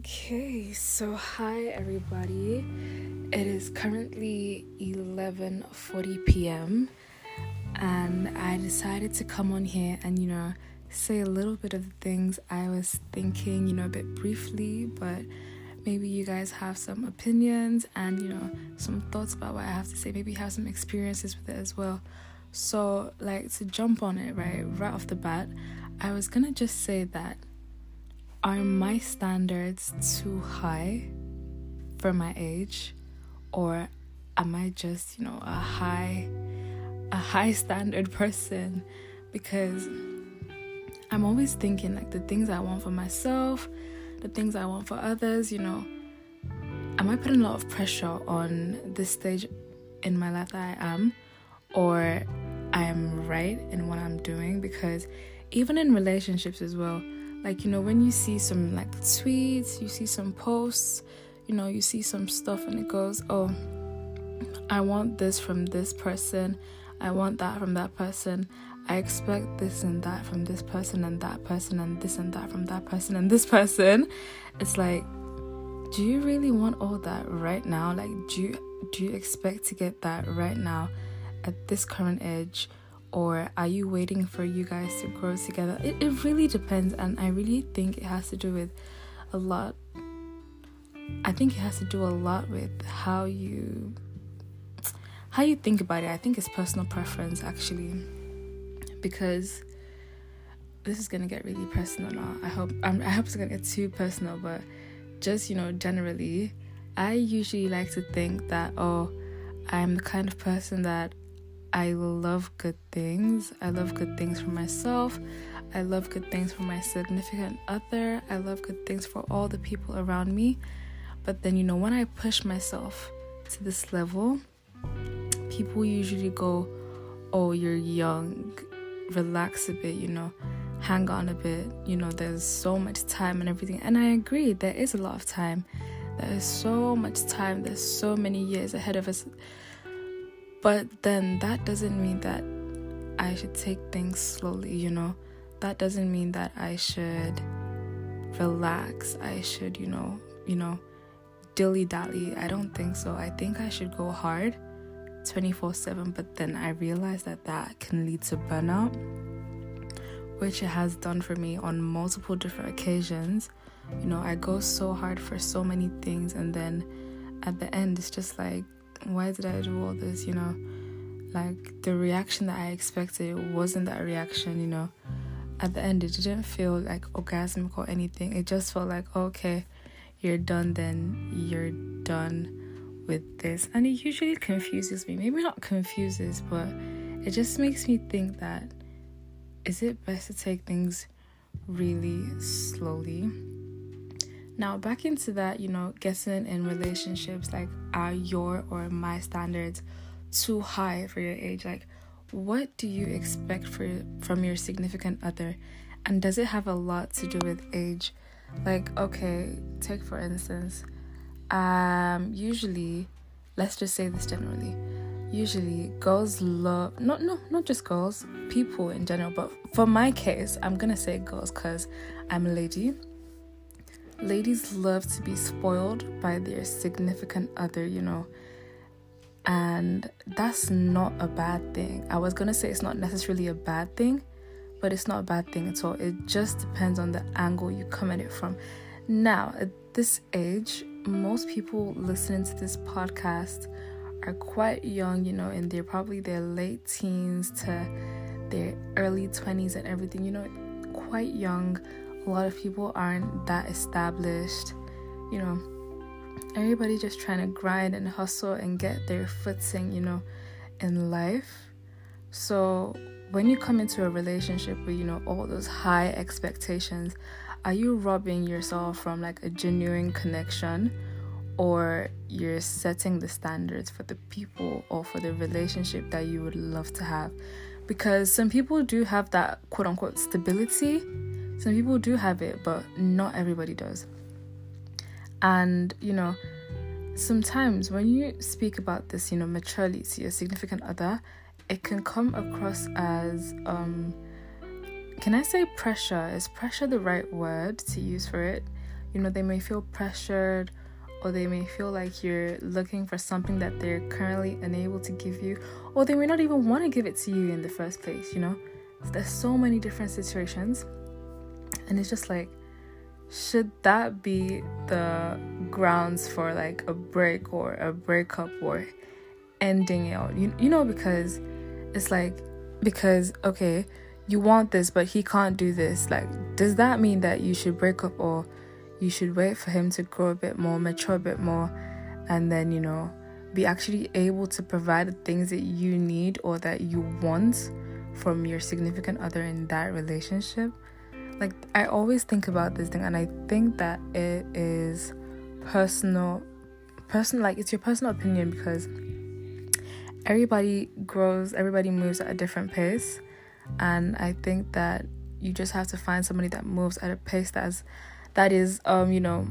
Okay, so hi everybody. It is currently 11:40 p.m. and I decided to come on here and you know say a little bit of the things I was thinking, you know, a bit briefly, but maybe you guys have some opinions and you know some thoughts about what I have to say. Maybe have some experiences with it as well. So, like to jump on it right right off the bat, I was going to just say that are my standards too high for my age? Or am I just, you know, a high a high standard person? Because I'm always thinking like the things I want for myself, the things I want for others, you know, am I putting a lot of pressure on this stage in my life that I am? Or I am right in what I'm doing? Because even in relationships as well, like, you know, when you see some like tweets, you see some posts, you know, you see some stuff and it goes, oh, I want this from this person, I want that from that person. I expect this and that from this person and that person and this and that from that person and this person. It's like, do you really want all that right now? Like, do you do you expect to get that right now at this current age? Or are you waiting for you guys to grow together? It, it really depends, and I really think it has to do with a lot. I think it has to do a lot with how you how you think about it. I think it's personal preference actually, because this is gonna get really personal now. I hope I'm, I hope it's gonna get too personal, but just you know generally, I usually like to think that oh, I'm the kind of person that I love good things. I love good things for myself. I love good things for my significant other. I love good things for all the people around me. But then, you know, when I push myself to this level, people usually go, Oh, you're young, relax a bit, you know, hang on a bit, you know, there's so much time and everything. And I agree, there is a lot of time. There is so much time, there's so many years ahead of us but then that doesn't mean that I should take things slowly, you know? That doesn't mean that I should relax. I should, you know, you know, dilly dally. I don't think so. I think I should go hard 24 7, but then I realized that that can lead to burnout, which it has done for me on multiple different occasions. You know, I go so hard for so many things, and then at the end, it's just like, why did I do all this? You know, like the reaction that I expected wasn't that reaction, you know. At the end, it didn't feel like orgasmic or anything. It just felt like, oh, okay, you're done, then you're done with this. And it usually confuses me. Maybe not confuses, but it just makes me think that is it best to take things really slowly? Now, back into that, you know, getting in relationships, like, are your or my standards too high for your age? Like, what do you expect for from your significant other? And does it have a lot to do with age? Like, okay, take for instance, um, usually, let's just say this generally. Usually, girls love not no not just girls, people in general. But for my case, I'm gonna say girls because I'm a lady ladies love to be spoiled by their significant other, you know. And that's not a bad thing. I was gonna say it's not necessarily a bad thing, but it's not a bad thing at all. It just depends on the angle you come at it from. Now, at this age, most people listening to this podcast are quite young, you know, and they're probably their late teens to their early 20s and everything, you know, quite young a lot of people aren't that established. You know, everybody just trying to grind and hustle and get their footing, you know, in life. So when you come into a relationship with, you know, all those high expectations, are you robbing yourself from like a genuine connection? Or you're setting the standards for the people or for the relationship that you would love to have. Because some people do have that quote unquote stability some people do have it, but not everybody does. And, you know, sometimes when you speak about this, you know, maturely to your significant other, it can come across as, um, can I say pressure? Is pressure the right word to use for it? You know, they may feel pressured or they may feel like you're looking for something that they're currently unable to give you, or they may not even want to give it to you in the first place, you know? There's so many different situations, and it's just like, should that be the grounds for like a break or a breakup or ending it? You, you know, because it's like, because, okay, you want this, but he can't do this. Like, does that mean that you should break up or you should wait for him to grow a bit more, mature a bit more, and then, you know, be actually able to provide the things that you need or that you want from your significant other in that relationship. Like, I always think about this thing, and I think that it is personal, personal, like, it's your personal opinion because everybody grows, everybody moves at a different pace, and I think that you just have to find somebody that moves at a pace that's that is um you know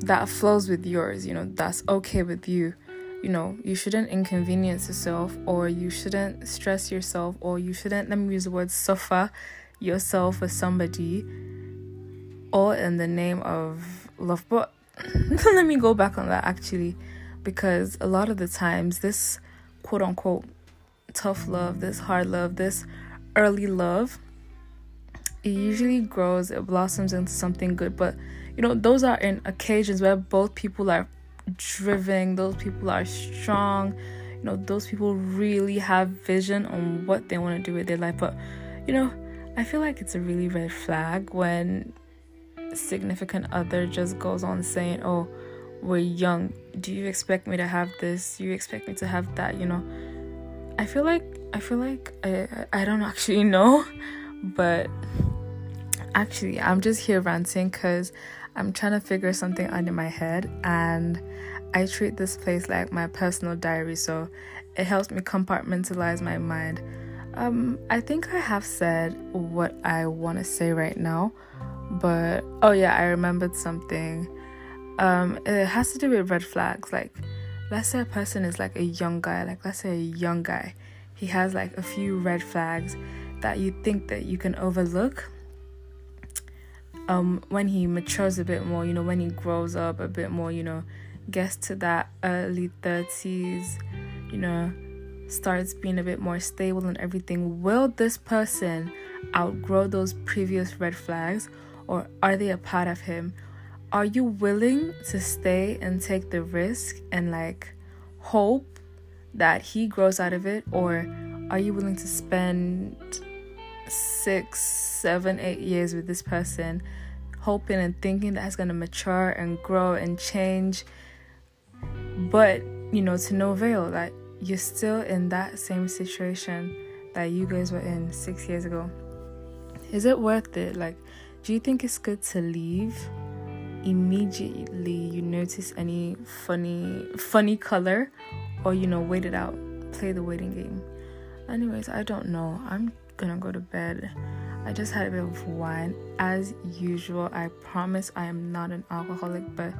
that flows with yours you know that's okay with you. You know you shouldn't inconvenience yourself or you shouldn't stress yourself or you shouldn't let me use the word suffer yourself with somebody all in the name of love but let me go back on that actually because a lot of the times this quote unquote tough love this hard love this early love it usually grows, it blossoms into something good. But you know, those are in occasions where both people are driven, those people are strong, you know, those people really have vision on what they want to do with their life. But you know, I feel like it's a really red flag when significant other just goes on saying, Oh, we're young. Do you expect me to have this? Do you expect me to have that? You know, I feel like I feel like I I don't actually know, but actually, I'm just here ranting because I'm trying to figure something out in my head, and I treat this place like my personal diary, so it helps me compartmentalize my mind. Um, I think I have said what I want to say right now, but oh yeah, I remembered something. Um, it has to do with red flags. Like, let's say a person is like a young guy, like let's say a young guy, he has like a few red flags that you think that you can overlook um, when he matures a bit more, you know, when he grows up a bit more, you know, gets to that early 30s, you know, starts being a bit more stable and everything, will this person outgrow those previous red flags or are they a part of him? Are you willing to stay and take the risk and like hope that he grows out of it or are you willing to spend six, seven, eight years with this person, hoping and thinking that it's gonna mature and grow and change. But you know, to no avail that you're still in that same situation that you guys were in six years ago. Is it worth it? Like, do you think it's good to leave immediately you notice any funny funny color or you know wait it out play the waiting game anyways i don't know i'm gonna go to bed. I just had a bit of wine as usual. I promise I am not an alcoholic, but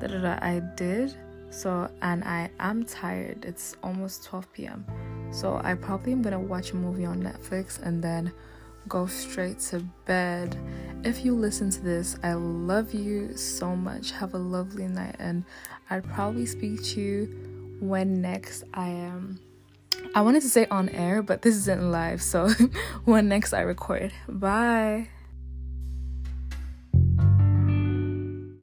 da da da I did. So and I am tired. It's almost 12 p.m. So I probably am gonna watch a movie on Netflix and then go straight to bed. If you listen to this, I love you so much. Have a lovely night, and I'd probably speak to you when next I am I wanted to say on air, but this isn't live, so when next I record. Bye.